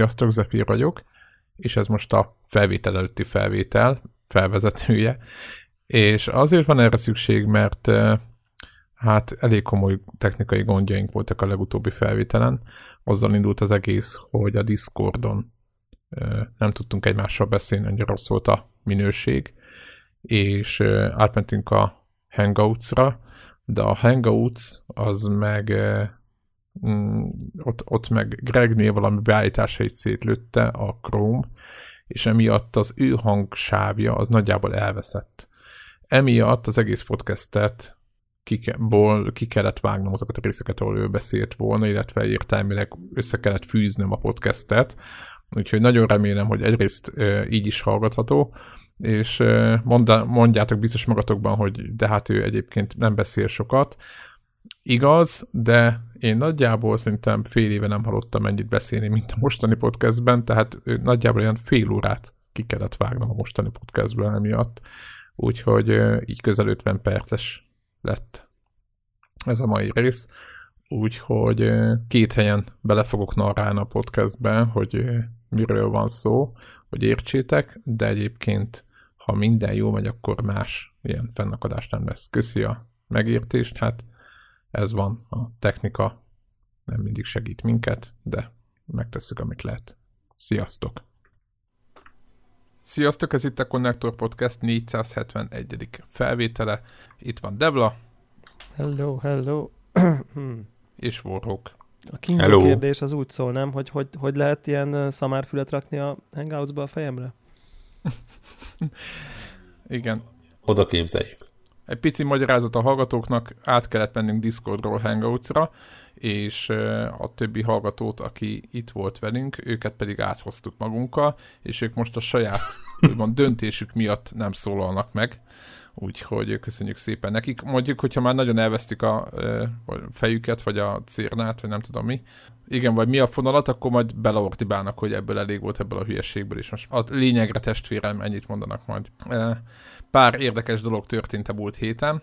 Sziasztok, Zephyr vagyok, és ez most a felvétel előtti felvétel, felvezetője, és azért van erre szükség, mert hát elég komoly technikai gondjaink voltak a legutóbbi felvételen. Azzal indult az egész, hogy a Discordon nem tudtunk egymással beszélni, annyira rossz volt a minőség, és átmentünk a Hangouts-ra, de a Hangouts az meg mm, ott, ott meg Gregnél valami beállításait szétlőtte a Chrome, és emiatt az ő hangsávja az nagyjából elveszett. Emiatt az egész podcastet ki, ki kellett vágnom azokat a részeket, ahol ő beszélt volna, illetve értelmileg össze kellett fűznöm a podcastet, úgyhogy nagyon remélem, hogy egyrészt így is hallgatható, és mondjátok biztos magatokban, hogy de hát ő egyébként nem beszél sokat. Igaz, de én nagyjából szerintem fél éve nem hallottam ennyit beszélni, mint a mostani podcastben, tehát nagyjából olyan fél órát ki kellett vágnom a mostani podcastben emiatt, úgyhogy így közel 50 perces lett ez a mai rész, úgyhogy két helyen bele fogok narrálni a podcastben, hogy miről van szó, hogy értsétek, de egyébként ha minden jó megy, akkor más ilyen fennakadás nem lesz. Köszi a megértést, hát ez van, a technika nem mindig segít minket, de megtesszük, amit lehet. Sziasztok! Sziasztok, ez itt a Connector Podcast 471. felvétele. Itt van Devla. Hello, hello. és Warhawk. A kínzó kérdés az úgy szól, nem? Hogy, hogy hogy lehet ilyen szamárfület rakni a Hangouts-ba a fejemre? Igen. Oda képzeljük. Egy pici magyarázat a hallgatóknak, át kellett mennünk Discordról Hangouts-ra, és a többi hallgatót, aki itt volt velünk, őket pedig áthoztuk magunkkal, és ők most a saját úgymond, döntésük miatt nem szólalnak meg, úgyhogy köszönjük szépen nekik. Mondjuk, hogyha már nagyon elvesztük a fejüket, vagy a cérnát, vagy nem tudom mi, igen, vagy mi a fonalat, akkor majd beleortibálnak, hogy ebből elég volt ebből a hülyeségből, és most a lényegre testvérem ennyit mondanak majd. Pár érdekes dolog történt a múlt héten,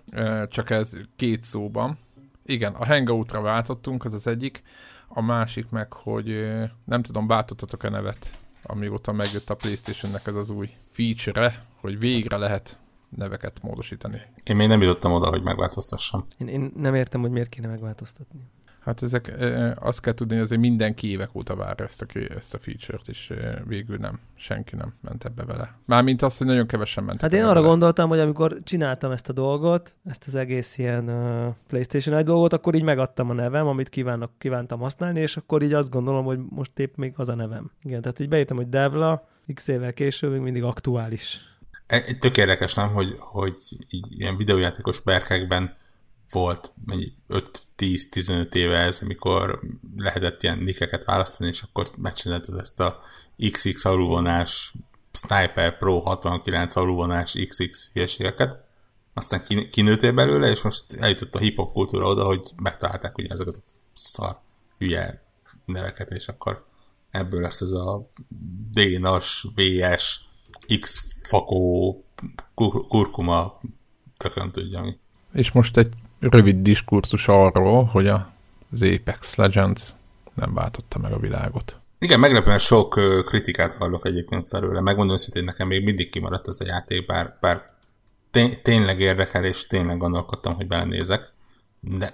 csak ez két szóban. Igen, a Hangoutra váltottunk, az az egyik. A másik meg, hogy nem tudom, váltottatok-e nevet, amióta megjött a Playstation-nek ez az új feature-e, hogy végre lehet neveket módosítani. Én még nem jutottam oda, hogy megváltoztassam. Én, én nem értem, hogy miért kéne megváltoztatni. Hát ezek, azt kell tudni, hogy azért mindenki évek óta vár ezt a, ezt a feature-t, és végül nem, senki nem ment ebbe vele. Mármint azt, hogy nagyon kevesen mentek Hát én arra vele. gondoltam, hogy amikor csináltam ezt a dolgot, ezt az egész ilyen uh, PlayStation 1 dolgot, akkor így megadtam a nevem, amit kívánok, kívántam használni, és akkor így azt gondolom, hogy most épp még az a nevem. Igen, tehát így beírtam, hogy Devla, x évvel később még mindig aktuális. Egy tök érdekes, nem, hogy, hogy így ilyen videójátékos berkekben volt 5-10-15 éve ez, amikor lehetett ilyen nikeket választani, és akkor megcsináltad ezt a XX alulvonás, Sniper Pro 69 alulvonás XX hülyeségeket, aztán kinőttél belőle, és most eljutott a hip-hop kultúra oda, hogy megtalálták ugye ezeket a szar hülye neveket, és akkor ebből lesz ez a D-nas, VS, X-fakó, kurkuma, tökön tudja mi. És most egy rövid diskurzus arról, hogy az Apex Legends nem váltotta meg a világot. Igen, meglepően sok kritikát hallok egyébként felőle. Megmondom hogy nekem még mindig kimaradt ez a játék, bár, bár tényleg érdekel, és tényleg gondolkodtam, hogy belenézek. De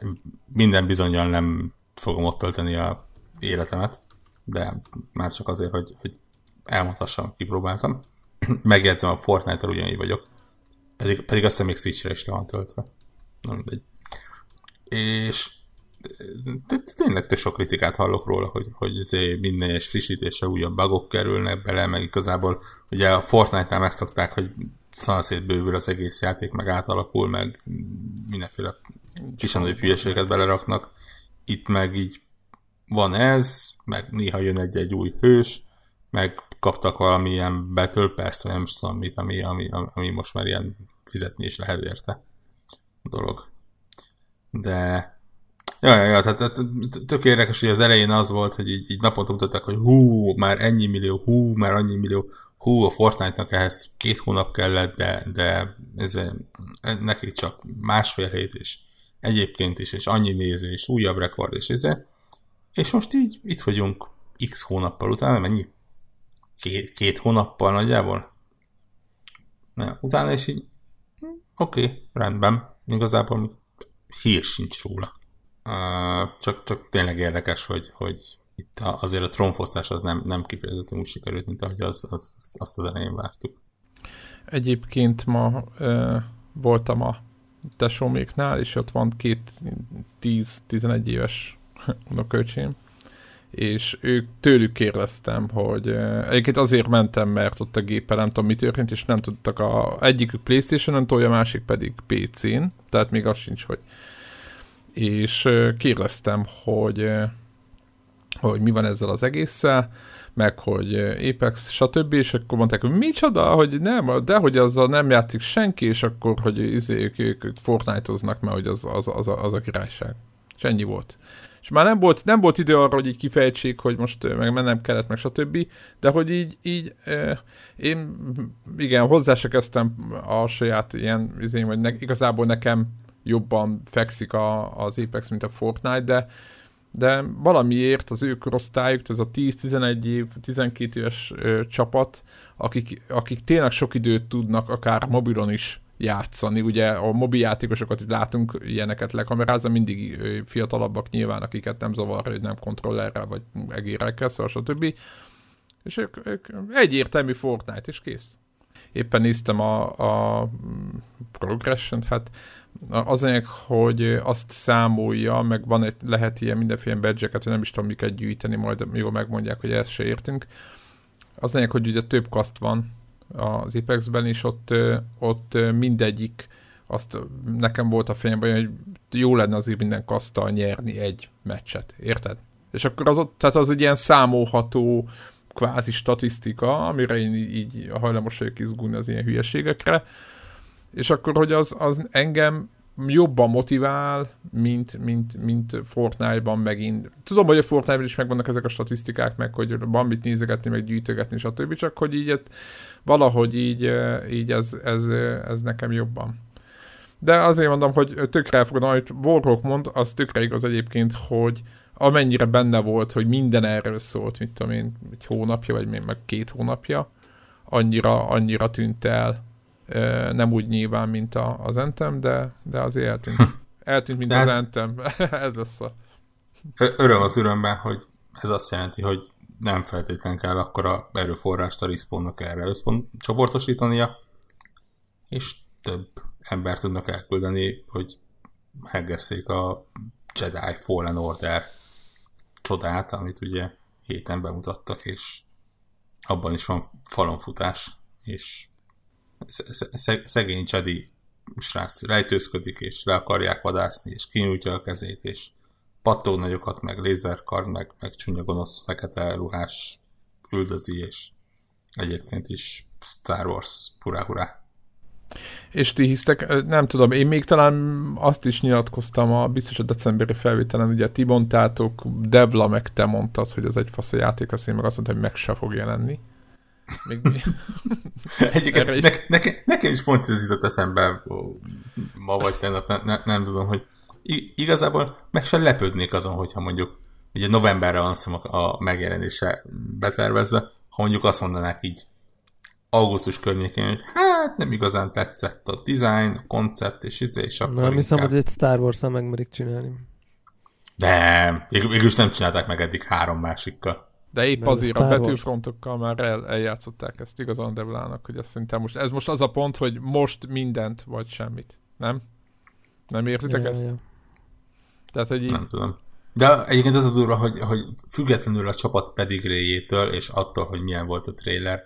minden bizonyal nem fogom ott tölteni a életemet, de már csak azért, hogy, hogy elmondhassam, kipróbáltam. Megjegyzem, a Fortnite-tal ugyanígy vagyok. Pedig, pedig azt hiszem még Switch-re is le van töltve. Nem mindegy és tényleg te sok kritikát hallok róla, hogy, hogy minden egyes frissítésre újabb bugok kerülnek bele, meg igazából ugye a Fortnite-nál megszokták, hogy szanaszét bővül az egész játék, meg átalakul, meg mindenféle kis nagyobb hülyeséget beleraknak. Itt meg így van ez, meg néha jön egy-egy új hős, meg kaptak valamilyen Battle Pass-t, vagy nem is tudom mit, ami, ami, ami most már ilyen fizetni is lehet érte dolog de Ja, ja, ja, tehát, tök érdekes, hogy az elején az volt, hogy így, így naponta mutatták, hogy hú, már ennyi millió, hú, már annyi millió, hú, a Fortnite-nak ehhez két hónap kellett, de, de ez nekik csak másfél hét, és egyébként is, és annyi néző, és újabb rekord, és ez. És most így itt vagyunk x hónappal utána, mennyi? Két, két hónappal nagyjából? Na, utána is így, oké, okay, rendben, igazából hír sincs róla. Csak, csak tényleg érdekes, hogy, hogy itt azért a trónfosztás az nem, nem kifejezetten úgy sikerült, mint ahogy az, az, az, azt az elején vártuk. Egyébként ma voltam a tesóméknál, és ott van két 10-11 éves unoköcsém, és ők tőlük kérdeztem, hogy egyébként azért mentem, mert ott a gépen nem tudom mi történt, és nem tudtak a egyikük Playstation-on tolja, a másik pedig PC-n, tehát még az sincs, hogy és kérdeztem, hogy hogy mi van ezzel az egésszel, meg hogy Apex, stb. És akkor mondták, hogy micsoda, hogy nem, de hogy azzal nem játszik senki, és akkor, hogy izé, ők, ők, ők Fortnite-oznak, mert hogy az, az, az, a, az a királyság. És ennyi volt. És már nem volt, nem volt idő arra, hogy így kifejtsék, hogy most meg mennem kellett, meg stb. De hogy így, így eh, én igen, hozzá se kezdtem a saját ilyen, izén, vagy ne, igazából nekem jobban fekszik a, az Apex, mint a Fortnite, de de valamiért az ő korosztályuk, ez a 10-11 év, 12 éves ö, csapat, akik, akik tényleg sok időt tudnak akár mobilon is játszani. Ugye a mobil játékosokat hogy látunk ilyeneket lekamerázva, mindig fiatalabbak nyilván, akiket nem zavar, hogy nem kontrollerrel vagy egérekkel, szóval stb. És ők, ők egyértelmű Fortnite, és kész. Éppen néztem a, a progression hát az anyag, hogy azt számolja, meg van egy, lehet ilyen mindenféle badge hogy nem is tudom miket gyűjteni, majd jól megmondják, hogy ezt se értünk. Az anyag, hogy ugye több kaszt van az Apex-ben, és ott, ott mindegyik azt nekem volt a fejemben, hogy jó lenne azért minden kasztal nyerni egy meccset, érted? És akkor az ott, tehát az egy ilyen számolható kvázi statisztika, amire én így hajlamos vagyok izgulni az ilyen hülyeségekre, és akkor, hogy az, az engem jobban motivál, mint, mint, mint Fortnite-ban megint. Tudom, hogy a Fortnite-ban is megvannak ezek a statisztikák, meg hogy van mit nézegetni, meg gyűjtögetni, stb. Csak hogy így valahogy így, így ez, ez, ez nekem jobban. De azért mondom, hogy tökre elfogadom, amit Warhawk mond, az tökre igaz egyébként, hogy amennyire benne volt, hogy minden erről szólt, mit tudom én, egy hónapja, vagy még meg két hónapja, annyira, annyira tűnt el nem úgy nyilván, mint a, az Anthem, de, de azért eltűnt. Eltűnt, mint de az hát- Anthem. ez lesz a... Öröm az örömben, hogy ez azt jelenti, hogy nem feltétlenül kell akkor a erőforrást a respawnnak erre összpont csoportosítania, és több ember tudnak elküldeni, hogy meggesszék a Jedi Fallen Order csodát, amit ugye héten bemutattak, és abban is van falonfutás, és szegény Jedi srác rejtőzködik, és le akarják vadászni, és kinyújtja a kezét, és pattó nagyokat, meg lézerkard, meg, meg csúnya gonosz fekete ruhás üldözi, és egyébként is Star Wars pura hurá. És ti hisztek, nem tudom, én még talán azt is nyilatkoztam a biztos a decemberi felvételen, ugye ti mondtátok, Devla meg te mondtad, hogy ez egy fasz a játék, azt én meg azt mondtam, hogy meg se fog jelenni. Még mi? Egyébként ne, nekem, nekem is pont ez jutott eszembe ma vagy tegnap, ne, ne, nem tudom, hogy igazából meg sem lepődnék azon, hogyha mondjuk ugye novemberre van a megjelenése betervezve, ha mondjuk azt mondanák így augusztus környékén, hogy hát nem igazán tetszett a design, a koncept, és izé, és akkor Nem hiszem, hogy egy Star Wars-szal megmerik csinálni. De, végülis nem csinálták meg eddig három másikkal. De épp azért a betűfrontokkal már el, eljátszották ezt igazán Devlának, hogy azt szerintem most, ez most az a pont, hogy most mindent vagy semmit, nem? Nem érzitek ja, ezt? Ja. Tehát, hogy így... Nem tudom. De egyébként az a durva, hogy, hogy függetlenül a csapat pedigréjétől és attól, hogy milyen volt a trailer,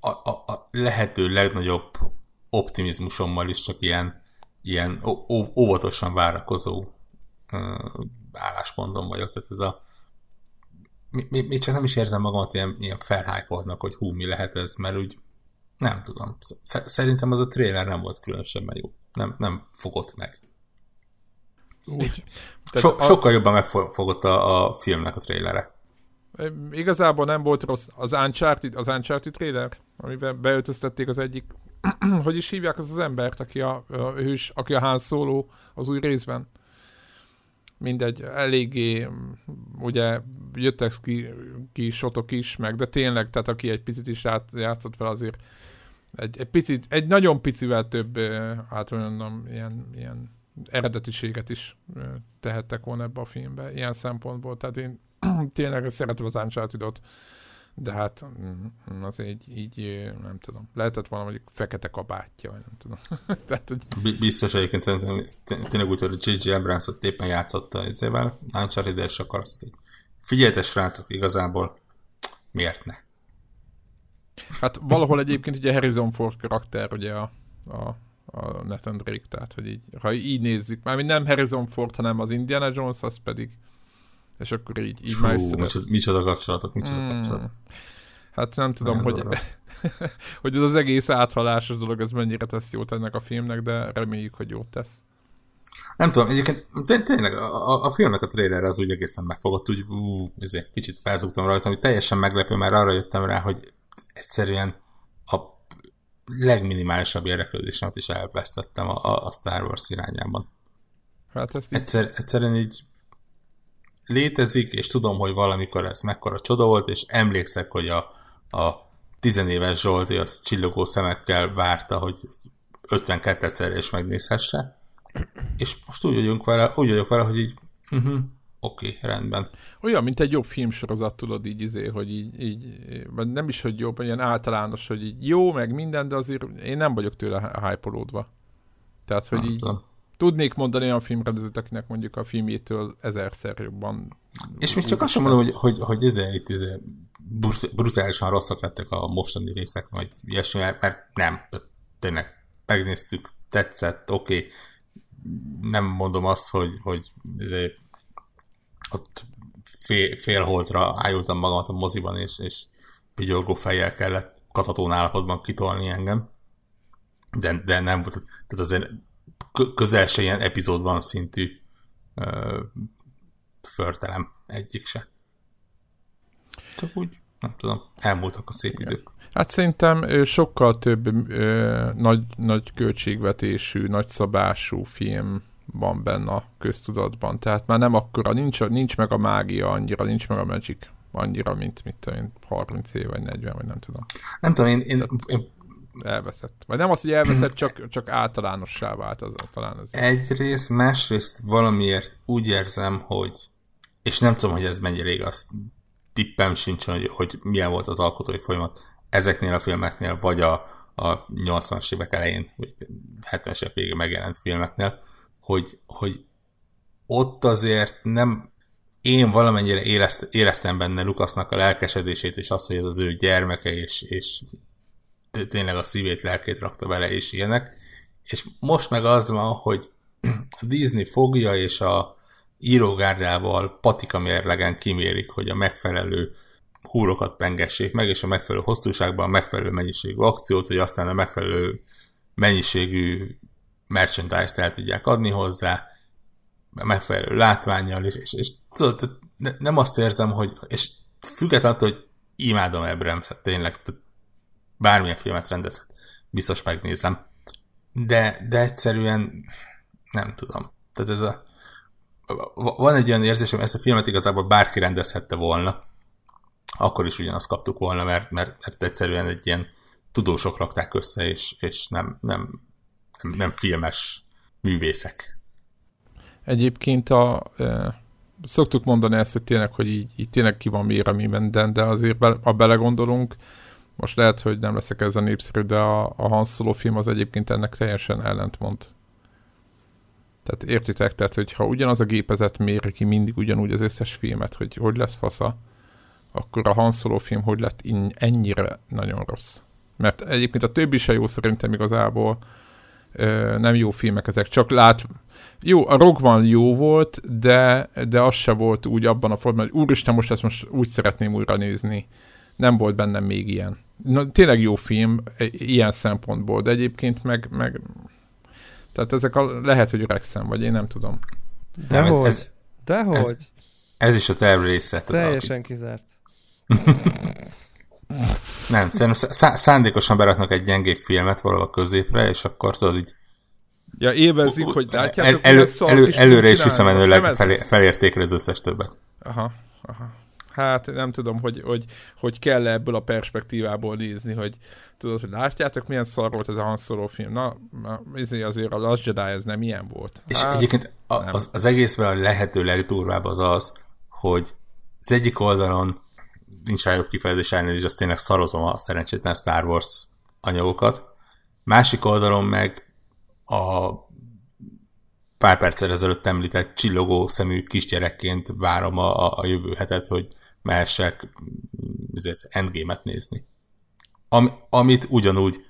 a, a, a lehető legnagyobb optimizmusommal is csak ilyen, ilyen óvatosan várakozó uh, állásponton vagyok. Tehát ez a még, még csak nem is érzem magamat ilyen, ilyen felhájpoltnak, hogy hú, mi lehet ez, mert úgy nem tudom. Szerintem az a trailer nem volt különösebben jó. Nem, nem fogott meg. Úgy. So, a... Sokkal jobban megfogott a, a filmnek a trailere. Igazából nem volt rossz. Az Uncharted, az Uncharted trailer, amiben beöltöztették az egyik, hogy is hívják az az embert, aki a, a hős, aki a Han Solo az új részben mindegy, eléggé ugye jöttek ki, ki sotok is, meg, de tényleg, tehát aki egy picit is játszott fel azért egy, egy picit, egy nagyon picivel több, hát mondom, ilyen, ilyen eredetiséget is tehettek volna ebbe a filmbe, ilyen szempontból. Tehát én tényleg szeretem az uncharted de hát mm, az így, így, nem tudom, lehetett valami mondjuk fekete kabátja, vagy nem tudom. Tehát, hogy... Biztos egyébként tényleg úgy, hogy J.J. Abrams ott éppen játszotta ezével, Uncharted, és akkor azt hogy figyeljetek srácok, igazából miért ne? Hát valahol egyébként ugye Harrison Ford karakter ugye a, a, a Nathan Drake, tehát hogy így, ha így nézzük, mármint nem Harrison Ford, hanem az Indiana Jones, az pedig és akkor így, így Fú, már micsoda, micsoda kapcsolatok, micsoda mm. kapcsolatok. Hát nem tudom, hogy, hogy ez az egész áthalásos dolog, ez mennyire tesz jót ennek a filmnek, de reméljük, hogy jót tesz. Nem tudom, egyébként tényleg a, a, a filmnek a trailer az úgy egészen megfogott, úgy ú, ezért kicsit felzúgtam rajta, ami teljesen meglepő, mert arra jöttem rá, hogy egyszerűen a legminimálisabb érdeklődésemet is elvesztettem a, a Star Wars irányában. Hát ezt így... Egyszer, egyszerűen így létezik, és tudom, hogy valamikor ez mekkora csoda volt, és emlékszek, hogy a, a tizenéves Zsolti az csillogó szemekkel várta, hogy 52-szer is megnézhesse. És most úgy vagyunk vele, úgy vagyok vele, hogy így uh-huh, oké, okay, rendben. Olyan, mint egy jobb filmsorozat, tudod így, izé, hogy így, így, vagy nem is, hogy jobb, ilyen általános, hogy így jó, meg minden, de azért én nem vagyok tőle hype Tehát, hogy nem így tudom. Tudnék mondani olyan filmrendezőteknek mondjuk a filmjétől ezerszer jobban. És még csak azt sem mondom, hogy, hogy, hogy izé, itt izé, brutálisan rosszak lettek a mostani részek, vagy ilyesmi, mert nem, tényleg megnéztük, tetszett, oké, okay. nem mondom azt, hogy, hogy izé, ott fél, félholtra ájultam magamat a moziban, és, és vigyorgó fejjel kellett katatón állapotban kitolni engem. De, de nem volt, tehát azért közel se ilyen epizód van szintű ö, förtelem egyik se. Csak úgy, nem tudom, elmúltak a szép idők. Hát szerintem sokkal több ö, nagy, nagy költségvetésű, nagyszabású film van benne a köztudatban. Tehát már nem akkora, nincs, nincs meg a mágia annyira, nincs meg a magic annyira, mint mit tudom én, 30 év, vagy 40, vagy nem tudom. Nem tudom, én, én, én elveszett. Vagy nem az, hogy elveszett, csak, csak általánossá vált az talán ez. Egyrészt, másrészt valamiért úgy érzem, hogy és nem tudom, hogy ez mennyire igaz. Tippem sincs, hogy, hogy milyen volt az alkotói folyamat ezeknél a filmeknél, vagy a, a 80-as évek elején, vagy 70-es végén megjelent filmeknél, hogy, hogy ott azért nem én valamennyire érezt, éreztem benne Lukasznak a lelkesedését, és azt, hogy ez az ő gyermeke, és, és tényleg a szívét, lelkét rakta bele, és ilyenek. És most meg az van, hogy a Disney fogja, és a írógárdával patika mérlegen kimérik, hogy a megfelelő húrokat pengessék meg, és a megfelelő hosszúságban a megfelelő mennyiségű akciót, hogy aztán a megfelelő mennyiségű merchandise-t el tudják adni hozzá, megfelelő látványjal, és, és, és tudod, ne, nem azt érzem, hogy, és függetlenül hogy imádom abrams hát tényleg, bármilyen filmet rendezhet, biztos megnézem, de, de egyszerűen nem tudom. Tehát ez a, van egy olyan érzésem, ezt a filmet igazából bárki rendezhette volna, akkor is ugyanazt kaptuk volna, mert, mert, mert egyszerűen egy ilyen tudósok rakták össze, és, és nem, nem nem, nem filmes művészek. Egyébként a, e, szoktuk mondani ezt, hogy tényleg, hogy így, így tényleg ki van mérve mi minden, de azért be, ha belegondolunk, most lehet, hogy nem leszek ezzel népszerű, de a, a Han Solo film az egyébként ennek teljesen ellentmond. Tehát értitek, tehát hogy ha ugyanaz a gépezet méri ki mindig ugyanúgy az összes filmet, hogy hogy lesz fasza, akkor a Han Solo film hogy lett ennyire nagyon rossz. Mert egyébként a többi se jó szerintem igazából, nem jó filmek ezek, csak lát... Jó, a Rock van jó volt, de, de az se volt úgy abban a formában, hogy úristen, most ezt most úgy szeretném újra nézni. Nem volt bennem még ilyen. Na, tényleg jó film ilyen szempontból, de egyébként meg, meg tehát ezek a, lehet, hogy öregszem, vagy én nem tudom. Dehogy, ez, dehogy. Ez, ez is a terv része. Teljesen kizárt. Nem, szerintem szá- szándékosan beraknak egy gyengébb filmet valahol középre, és akkor tudod így Ja, évezik, hogy látjátok, el, elő, elő, előre is visszamenőleg fel, felértékre az összes többet. Aha, aha. Hát nem tudom, hogy, hogy, hogy kell -e ebből a perspektívából nézni, hogy tudod, hogy látjátok, milyen szar volt ez a Han Solo film. Na, azért azért a Last Jedi ez nem ilyen volt. És hát, egyébként a, az, az egészben a lehető legdurvább az az, hogy az egyik oldalon nincs rá jobb kifejezés és azt tényleg szarozom a szerencsétlen Star Wars anyagokat. Másik oldalon meg a pár perccel ezelőtt említett csillogó szemű kisgyerekként várom a, a jövő hetet, hogy mehessek ezért endgame-et nézni. Am, amit ugyanúgy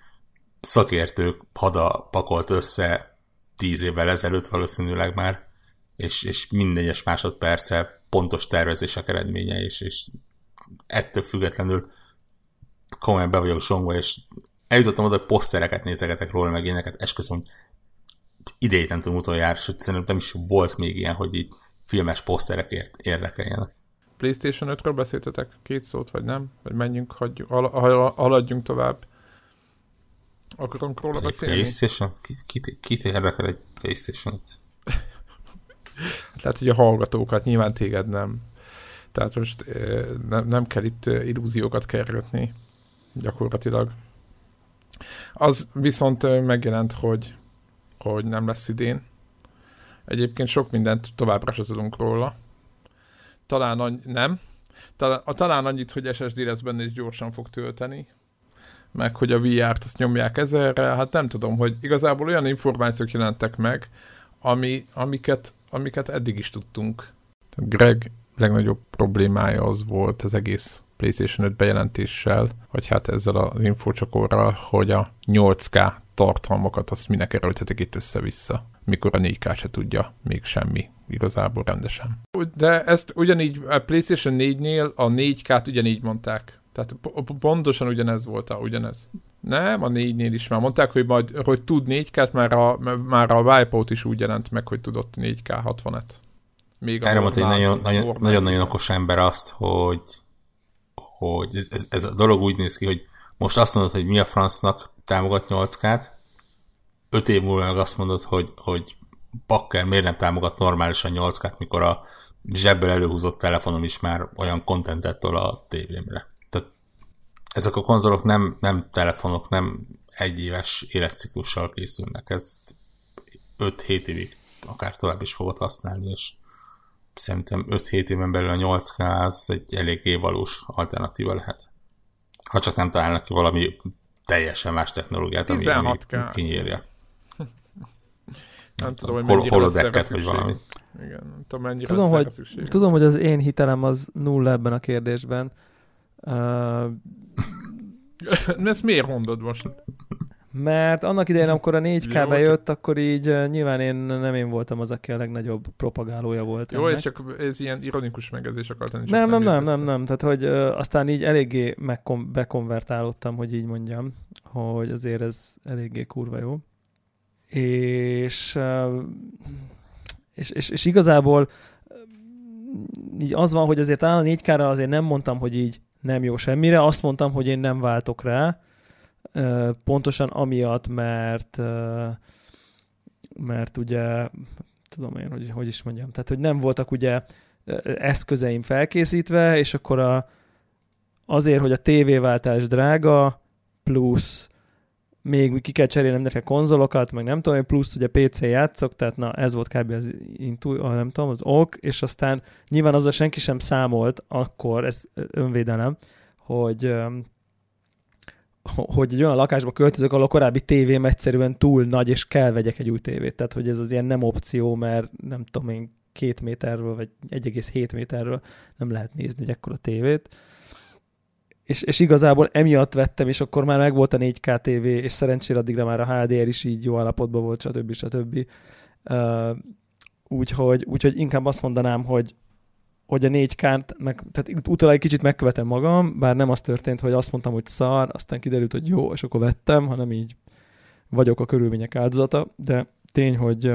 szakértők hada pakolt össze tíz évvel ezelőtt valószínűleg már, és, és minden egyes másodperce pontos tervezések eredménye, és, és ettől függetlenül komolyan be vagyok zsongva, és eljutottam oda, hogy posztereket nézegetek róla, meg éneket, esküszöm, idejét nem tudom utoljára, és szerintem nem is volt még ilyen, hogy így filmes poszterek érdekeljenek. PlayStation 5-ről beszéltetek két szót, vagy nem? Vagy menjünk, hagyjuk, haladjunk tovább. Akarunk róla beszélni? PlayStation? Kit, kit érdekel egy PlayStation 5? hát lehet, hogy a hallgatókat, nyilván téged nem. Tehát most nem, nem kell itt illúziókat kergetni gyakorlatilag. Az viszont megjelent, hogy, hogy nem lesz idén. Egyébként sok mindent továbbra se tudunk róla. Talán annyi, nem. Talán, talán annyit, hogy SSD lesz benne és gyorsan fog tölteni. Meg hogy a VR-t azt nyomják ezerre. Hát nem tudom, hogy igazából olyan információk jelentek meg, ami, amiket, amiket eddig is tudtunk. Greg legnagyobb problémája az volt az egész PlayStation 5 bejelentéssel, vagy hát ezzel az infocsakorral, hogy a 8K tartalmakat azt minek erőltetik itt össze-vissza, mikor a 4K se tudja még semmi igazából rendesen. De ezt ugyanígy a PlayStation 4-nél a 4K-t ugyanígy mondták. Tehát pontosan ugyanez volt a ugyanez. Nem, a 4-nél is már mondták, hogy, majd, hogy tud 4K-t, már a, már a Wipeout is úgy jelent meg, hogy tudott 4K 60-et. Még Erre mondta egy nagyon-nagyon okos ember azt, hogy, hogy ez, ez, ez, a dolog úgy néz ki, hogy most azt mondod, hogy mi a francnak támogat 8K-t, öt év múlva meg azt mondod, hogy, hogy bakker miért nem támogat normálisan 8K-t, mikor a zsebből előhúzott telefonom is már olyan kontentet tol a tévémre. Tehát ezek a konzolok nem, nem telefonok, nem egyéves életciklussal készülnek. Ezt 5-7 évig akár tovább is fogod használni, és szerintem 5-7 éven belül a 8K az egy eléggé valós alternatíva lehet. Ha csak nem találnak ki valami teljesen más technológiát, ami, ami kinyírja. Nem tudom, hogy mennyire Hol, lesz vagy valamit. Igen, nem tudom, mennyire tudom, hogy, tudom, hogy az én hitelem az nulla ebben a kérdésben. Uh, Ezt miért mondod most? Mert annak idején, amikor a 4K bejött, akkor így nyilván én nem én voltam az, aki a legnagyobb propagálója volt. Jó, ennek. és csak ez ilyen ironikus megjegyzés akart lenni. Nem, nem, nem, nem, nem. Tehát, hogy uh, aztán így eléggé megkom- bekonvertálódtam, hogy így mondjam, hogy azért ez eléggé kurva jó. És, és, és, és igazából így az van, hogy azért talán a 4 k azért nem mondtam, hogy így nem jó semmire, azt mondtam, hogy én nem váltok rá, pontosan amiatt, mert mert ugye tudom én, hogy, hogy is mondjam, tehát hogy nem voltak ugye eszközeim felkészítve, és akkor a, azért, hogy a tévéváltás drága, plusz még ki kell cserélnem mindenféle konzolokat, meg nem tudom, plusz ugye PC játszok, tehát na ez volt kb. az intu, nem tudom, az ok, és aztán nyilván azzal senki sem számolt akkor, ez önvédelem, hogy hogy egy olyan lakásba költözök, ahol a korábbi tévém egyszerűen túl nagy, és kell vegyek egy új tévét. Tehát, hogy ez az ilyen nem opció, mert nem tudom én, két méterről, vagy 1,7 méterről nem lehet nézni egy ekkora tévét. És, és igazából emiatt vettem, és akkor már meg volt a 4K TV, és szerencsére addigra már a HDR is így jó állapotban volt, stb. stb. Uh, úgyhogy, úgyhogy inkább azt mondanám, hogy, hogy a 4 k meg, tehát utólag egy kicsit megkövetem magam, bár nem az történt, hogy azt mondtam, hogy szar, aztán kiderült, hogy jó, és akkor vettem, hanem így vagyok a körülmények áldozata, de tény, hogy,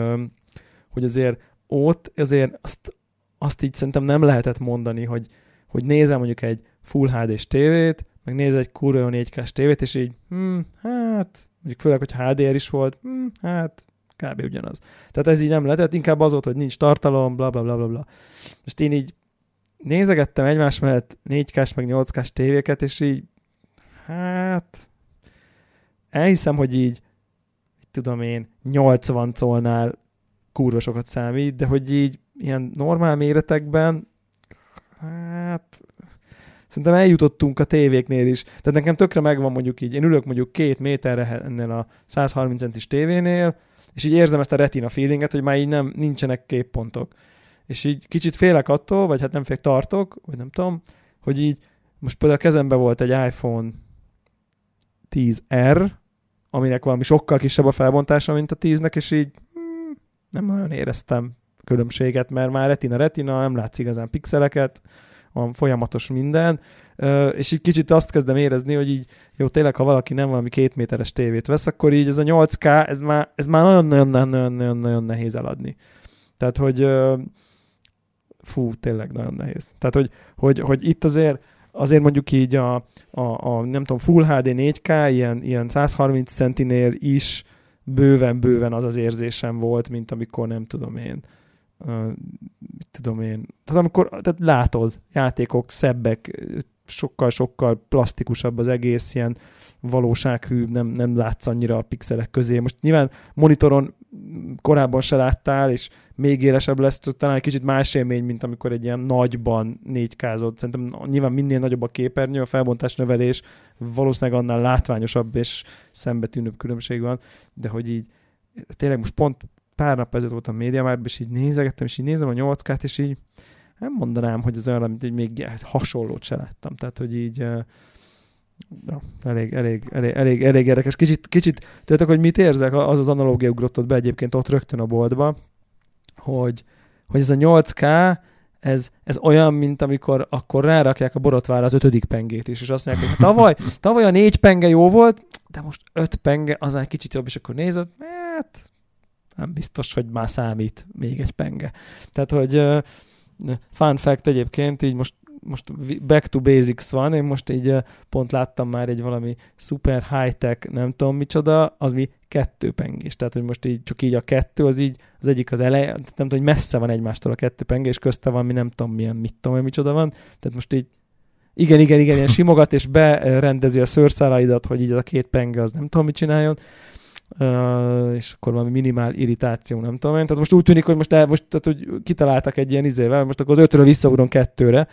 hogy azért ott azért azt, azt így szerintem nem lehetett mondani, hogy, hogy nézem mondjuk egy Full HD-s tévét, meg néz egy kurva 4K-s tévét, és így, hm, hát, mondjuk főleg, hogy HDR is volt, hm, hát, kb. ugyanaz. Tehát ez így nem lehetett, inkább az volt, hogy nincs tartalom, bla bla bla bla bla. Most én így nézegettem egymás mellett 4K-s meg 8K-s tévéket, és így hát elhiszem, hogy így tudom én, 80 colnál kurva sokat számít, de hogy így ilyen normál méretekben hát szerintem eljutottunk a tévéknél is. Tehát nekem tökre megvan mondjuk így, én ülök mondjuk két méterre ennél a 130 centis tévénél, és így érzem ezt a retina feelinget, hogy már így nem, nincsenek képpontok. És így kicsit félek attól, vagy hát nem félek, tartok, vagy nem tudom, hogy így most például a kezembe volt egy iPhone 10R, aminek valami sokkal kisebb a felbontása, mint a 10-nek, és így hmm, nem nagyon éreztem különbséget, mert már retina-retina, nem látsz igazán pixeleket, van folyamatos minden, és így kicsit azt kezdem érezni, hogy így jó, tényleg, ha valaki nem valami két méteres tévét vesz, akkor így ez a 8K, ez már, ez már nagyon-nagyon-nagyon nehéz eladni. Tehát, hogy fú, tényleg nagyon nehéz. Tehát, hogy, hogy, hogy itt azért azért mondjuk így a, a, a nem tudom, Full HD 4K ilyen, ilyen 130 centinél is bőven-bőven az az érzésem volt, mint amikor nem tudom én, mit tudom én, tehát amikor tehát látod, játékok szebbek, sokkal-sokkal plastikusabb az egész, ilyen valósághű, nem, nem látsz annyira a pixelek közé. Most nyilván monitoron korábban se láttál, és még élesebb lesz, talán egy kicsit más élmény, mint amikor egy ilyen nagyban 4 k Szerintem nyilván minél nagyobb a képernyő, a felbontás növelés valószínűleg annál látványosabb és szembetűnőbb különbség van, de hogy így tényleg most pont pár nap ezelőtt voltam média és így nézegettem, és így nézem a 8 és így nem mondanám, hogy az olyan, mint hogy még hasonlót se láttam. Tehát, hogy így ja, elég, elég, elég, elég, elég érdekes. Kicsit, kicsit tudjátok, hogy mit érzek? Az az analógia ugrott be egyébként ott rögtön a boltba, hogy, hogy ez a 8K, ez, ez olyan, mint amikor akkor rárakják a borotvára az ötödik pengét is, és azt mondják, hogy tavaly, tavaly a négy penge jó volt, de most öt penge, az egy kicsit jobb, és akkor nézed, hát nem biztos, hogy már számít még egy penge. Tehát, hogy uh, fun fact egyébként, így most most back to basics van, én most így pont láttam már egy valami super high-tech, nem tudom micsoda, az mi kettő pengés. Tehát, hogy most így csak így a kettő, az így, az egyik az eleje, nem tudom, hogy messze van egymástól a kettő pengés, közte van, mi nem tudom milyen, mit tudom, hogy micsoda van. Tehát most így igen, igen, igen, ilyen simogat, és berendezi a szőrszálaidat, hogy így a két penge az nem tudom, mit csináljon. Uh, és akkor valami minimál irritáció, nem tudom én. Tehát most úgy tűnik, hogy most, el, most tehát, hogy kitaláltak egy ilyen izével, most akkor az ötről visszaugrunk kettőre,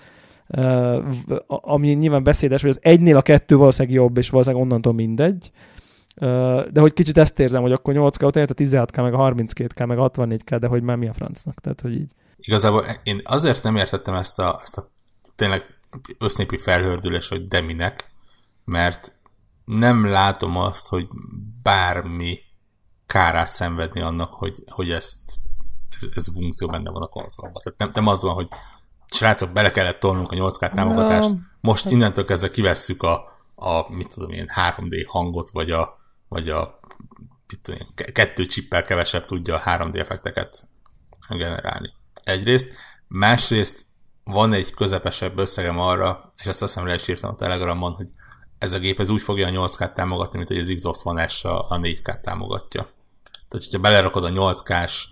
ami nyilván beszédes, hogy az egynél a kettő valószínűleg jobb, és valószínűleg onnantól mindegy. De hogy kicsit ezt érzem, hogy akkor 8K után a 16K, meg a 32K, meg a 64K, de hogy már mi a francnak. Tehát, hogy így. Igazából én azért nem értettem ezt a, ezt a tényleg össznépi felhördülés, hogy deminek, mert nem látom azt, hogy bármi kárát szenvedni annak, hogy, hogy ezt ez, ez a funkció benne van a konzolban. Tehát nem, nem az van, hogy srácok, bele kellett tolnunk a 8K támogatást, most innentől kezdve kivesszük a, a mit tudom én, 3D hangot, vagy a, vagy a mit tudom én, kettő csippel kevesebb tudja a 3D effekteket generálni. Egyrészt. Másrészt van egy közepesebb összegem arra, és ezt azt hiszem le is írtam a Telegramon, hogy ez a gép ez úgy fogja a 8K támogatni, mint hogy az Xbox One S a 4K támogatja. Tehát, hogyha belerakod a 8K-s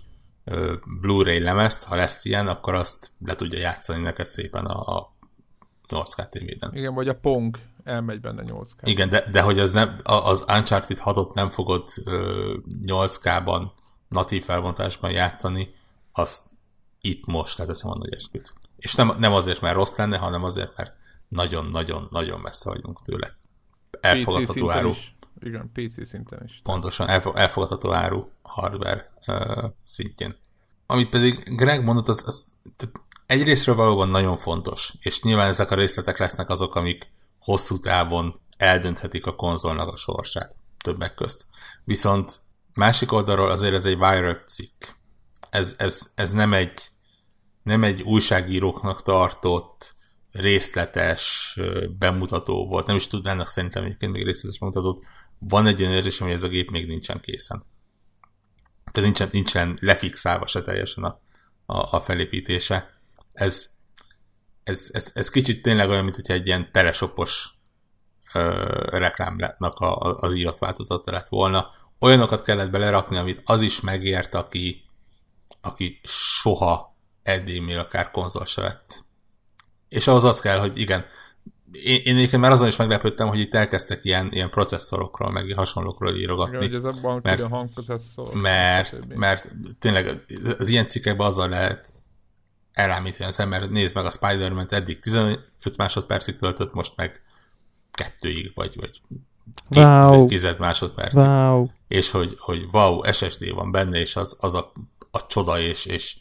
Blu-ray lemezt, ha lesz ilyen, akkor azt le tudja játszani neked szépen a, a 8K tévében. Igen, vagy a Pong elmegy benne 8K. Igen, de, de hogy az, nem, az Uncharted 6-ot nem fogod 8K-ban natív felbontásban játszani, azt itt most leteszem a nagy esküt. És nem, nem azért, mert rossz lenne, hanem azért, mert nagyon-nagyon-nagyon messze vagyunk tőle. Elfogadható áru. Is. Igen, PC szinten is. Pontosan, elfogadható áru hardware uh, szintjén. Amit pedig Greg mondott, az, az egyrésztről valóban nagyon fontos, és nyilván ezek a részletek lesznek azok, amik hosszú távon eldönthetik a konzolnak a sorsát, többek közt. Viszont másik oldalról azért ez egy viral cikk. Ez, ez, ez nem egy nem egy újságíróknak tartott részletes bemutató volt, nem is tudnának szerintem egyébként még részletes bemutatót, van egy olyan érzésem, hogy ez a gép még nincsen készen. Tehát nincsen, nincsen lefixálva se teljesen a, a, a felépítése. Ez, ez, ez, ez kicsit tényleg olyan, mint hogyha egy ilyen telesopos ö, reklámnak a, a, az írott változata lett volna. Olyanokat kellett belerakni, amit az is megért, aki, aki soha eddig még akár konzol se vett és ahhoz az kell, hogy igen, én, én egyébként már azon is meglepődtem, hogy itt elkezdtek ilyen, ilyen processzorokról, meg hasonlókról írogatni. Igen, hogy ez a mert, hangprocesszor. Mert, mert tényleg az ilyen cikkekben azzal lehet elámítani az ember, nézd meg a Spider-Man, eddig 15 másodpercig töltött, most meg kettőig, vagy, vagy wow. tized másodpercig. Wow. És hogy, hogy wow, SSD van benne, és az, az a, a csoda, és, és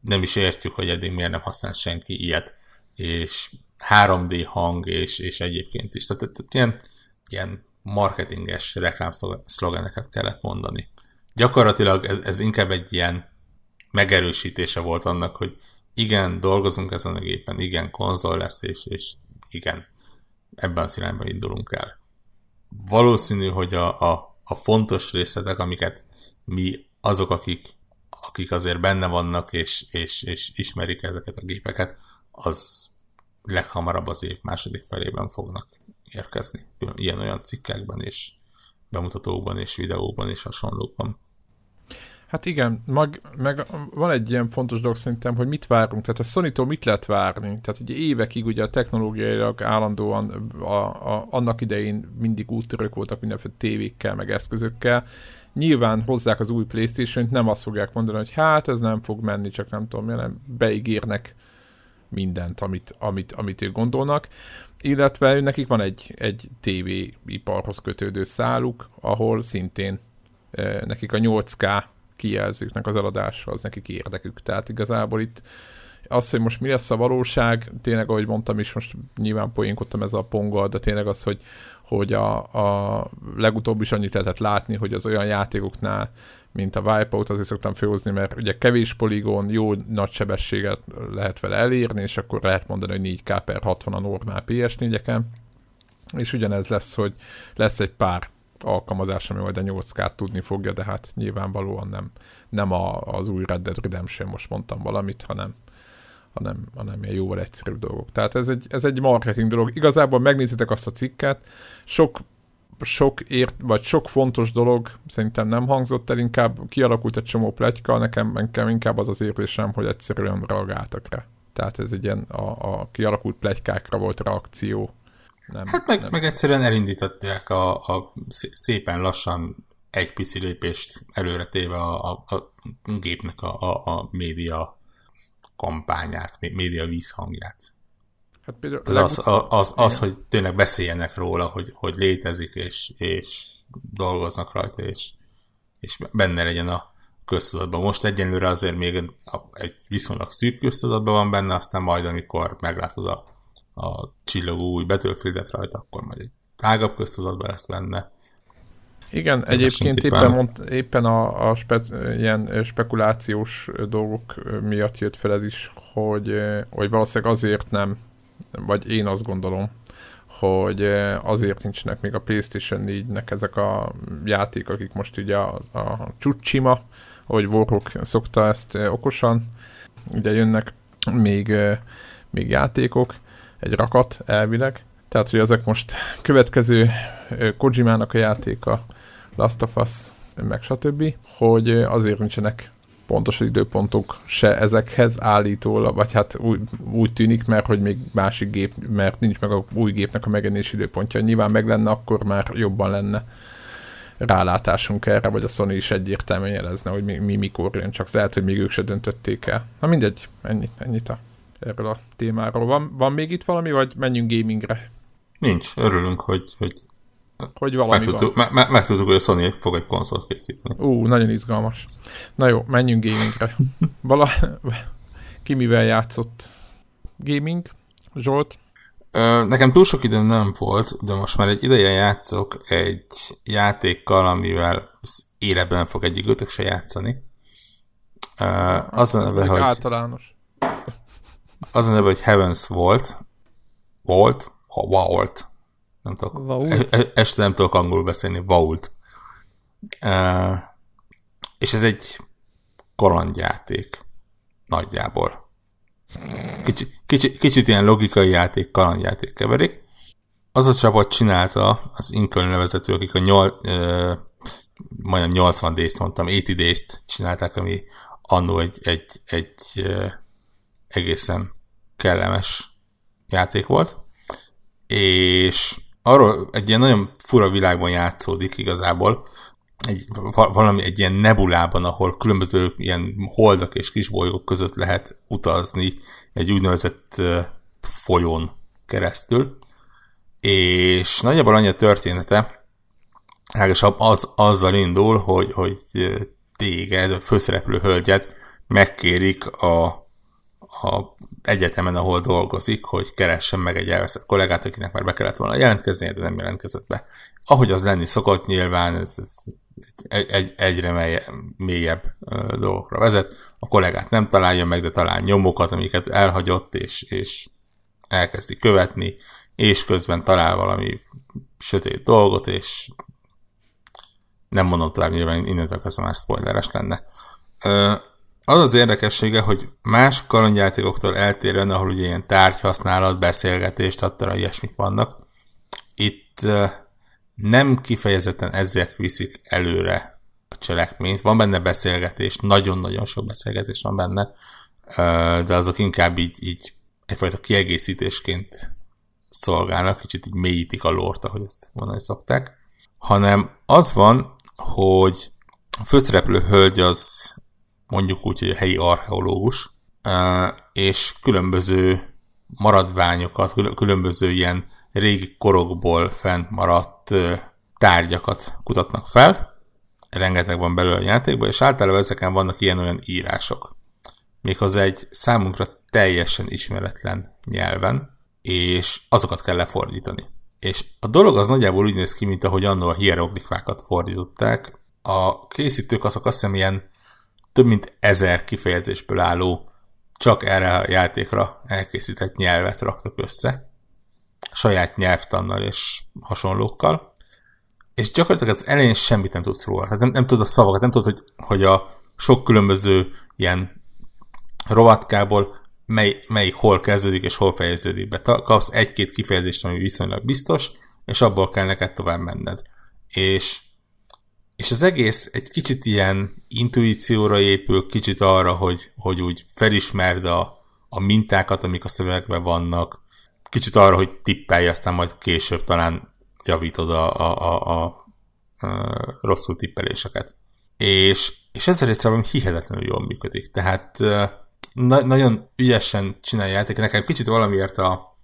nem is értjük, hogy eddig miért nem használ senki ilyet. És 3D hang, és, és egyébként is. Tehát, tehát ilyen, ilyen marketinges reklámszlogeneket kellett mondani. Gyakorlatilag ez, ez inkább egy ilyen megerősítése volt annak, hogy igen, dolgozunk ezen a gépen, igen, konzol lesz, és, és igen, ebben az irányban indulunk el. Valószínű, hogy a, a, a fontos részletek, amiket mi azok, akik, akik azért benne vannak, és, és, és ismerik ezeket a gépeket, az leghamarabb az év második felében fognak érkezni. Ilyen-olyan cikkekben és bemutatókban és videóban és hasonlókban. Hát igen, mag, meg van egy ilyen fontos dolog szerintem, hogy mit várunk. Tehát a sony mit lehet várni? Tehát ugye évekig ugye a technológiailag állandóan a, a, annak idején mindig úttörők voltak mindenféle tévékkel, meg eszközökkel. Nyilván hozzák az új Playstation-t, nem azt fogják mondani, hogy hát ez nem fog menni, csak nem tudom, nem beígérnek mindent, amit, amit, amit ők gondolnak. Illetve nekik van egy, egy TV iparhoz kötődő száluk, ahol szintén e, nekik a 8K kijelzőknek az eladása, az nekik érdekük. Tehát igazából itt az, hogy most mi lesz a valóság, tényleg, ahogy mondtam is, most nyilván poénkodtam ez a pongol, de tényleg az, hogy, hogy a, a legutóbb is annyit lehetett látni, hogy az olyan játékoknál, mint a Wipeout, azért szoktam főhozni, mert ugye kevés poligon, jó nagy sebességet lehet vele elérni, és akkor lehet mondani, hogy 4K per 60 a normál PS4-eken, és ugyanez lesz, hogy lesz egy pár alkalmazás, ami majd a 8K tudni fogja, de hát nyilvánvalóan nem, nem a, az új Red Dead Redemption, most mondtam valamit, hanem, hanem, hanem ilyen jóval egyszerűbb dolgok. Tehát ez egy, ez egy marketing dolog. Igazából megnézitek azt a cikket, sok sok ért, vagy sok fontos dolog szerintem nem hangzott el, inkább kialakult egy csomó pletyka, nekem, nekem inkább az az érzésem, hogy egyszerűen reagáltak rá. Tehát ez egy ilyen a, a kialakult pletykákra volt reakció. Nem, hát meg, nem. meg egyszerűen elindították a, a szépen lassan egy pici lépést előre téve a, a, a gépnek a, a, a média kampányát, média vízhangját. Hát például az, az, az, az, az, hogy tényleg beszéljenek róla, hogy, hogy létezik, és, és dolgoznak rajta, és, és benne legyen a köztudatban. Most egyenlőre azért még egy viszonylag szűk köztudatban van benne, aztán majd, amikor meglátod a, a csillogó új Battlefieldet rajta, akkor majd egy tágabb köztudatban lesz benne. Igen, Én egyébként éppen, mond, éppen a, a spe, ilyen spekulációs dolgok miatt jött fel ez is, hogy, hogy valószínűleg azért nem vagy én azt gondolom, hogy eh, azért nincsenek még a PlayStation 4-nek ezek a játék, akik most ugye a, a csucsima, ahogy Warhawk szokta ezt eh, okosan, ugye jönnek még, eh, még játékok, egy rakat elvileg, tehát, hogy ezek most következő Kojimának a játéka, Last of Us, meg stb., hogy azért nincsenek pontos időpontok se ezekhez állítólag, vagy hát úgy, úgy tűnik, mert hogy még másik gép, mert nincs meg a új gépnek a megjelenési időpontja. Nyilván meg lenne, akkor már jobban lenne rálátásunk erre, vagy a Sony is egyértelműen jelezne, hogy mi, mi mikor jön, csak lehet, hogy még ők se döntötték el. Na mindegy, ennyit, ennyit a, erről a témáról. Van, van még itt valami, vagy menjünk gamingre? Nincs, örülünk, hogy, hogy hogy valami megtudtuk, van. Me- megtudtuk, hogy a Sony fog egy konzolt készíteni. Ú, nagyon izgalmas. Na jó, menjünk gamingre. Vala... Ki mivel játszott? Gaming? Zsolt? Nekem túl sok időm nem volt, de most már egy ideje játszok egy játékkal, amivel életben nem fog egyik se játszani. Az a neve, hogy... Általános. Az a neve, hogy Heavens Volt. Volt? Volt nem tudok, Vault? E, e, este nem tudok angolul beszélni, Vault. Uh, és ez egy kalandjáték nagyjából. Kicsi, kicsi, kicsit ilyen logikai játék, kalandjáték keverik. Az a csapat csinálta, az Inkön nevezető, akik a nyol, uh, majdnem 80 days mondtam, 80 days csinálták, ami annó egy, egy, egy uh, egészen kellemes játék volt, és arról egy ilyen nagyon fura világban játszódik igazából, egy, valami egy ilyen nebulában, ahol különböző ilyen holdak és kisbolygók között lehet utazni egy úgynevezett folyón keresztül, és nagyjából annyi a története, legalábbis az, azzal indul, hogy, hogy téged, a főszereplő hölgyet megkérik a, a egyetemen, ahol dolgozik, hogy keressen meg egy elveszett kollégát, akinek már be kellett volna jelentkezni, de nem jelentkezett be. Ahogy az lenni szokott, nyilván ez, ez egy, egy, egyre mélyebb dolgokra vezet. A kollégát nem találja meg, de talál nyomokat, amiket elhagyott, és, és elkezdi követni, és közben talál valami sötét dolgot, és nem mondom tovább, nyilván innentől kezdve már spoileres lenne. Az az érdekessége, hogy más kalandjátékoktól eltérően, ahol ugye ilyen tárgyhasználat, beszélgetés, tattara, ilyesmik vannak, itt nem kifejezetten ezek viszik előre a cselekményt. Van benne beszélgetés, nagyon-nagyon sok beszélgetés van benne, de azok inkább így, így egyfajta kiegészítésként szolgálnak, kicsit így mélyítik a lort, ahogy ezt mondani szokták, hanem az van, hogy a főszereplő hölgy az mondjuk úgy, hogy a helyi archeológus, és különböző maradványokat, különböző ilyen régi korokból fent maradt tárgyakat kutatnak fel, rengeteg van belőle a játékban, és általában ezeken vannak ilyen-olyan írások. Méghozzá egy számunkra teljesen ismeretlen nyelven, és azokat kell lefordítani. És a dolog az nagyjából úgy néz ki, mint ahogy annól a hieroglifákat fordították. A készítők azok azt hiszem ilyen több mint ezer kifejezésből álló csak erre a játékra elkészített nyelvet raktak össze, saját nyelvtannal és hasonlókkal, és gyakorlatilag az elején semmit nem tudsz róla. Tehát nem, nem tudod a szavakat, nem tudod, hogy, hogy a sok különböző ilyen rovatkából mely, melyik hol kezdődik és hol fejeződik be. Kapsz egy-két kifejezést, ami viszonylag biztos, és abból kell neked tovább menned. És, és az egész egy kicsit ilyen intuícióra épül, kicsit arra, hogy, hogy úgy felismerd a, a mintákat, amik a szövegben vannak, kicsit arra, hogy tippelj, aztán majd később talán javítod a, a, a, a, a rosszul tippeléseket. És, és ezzel részben hihetetlenül jól működik. Tehát na, nagyon ügyesen csinálja játék. Nekem kicsit valamiért a,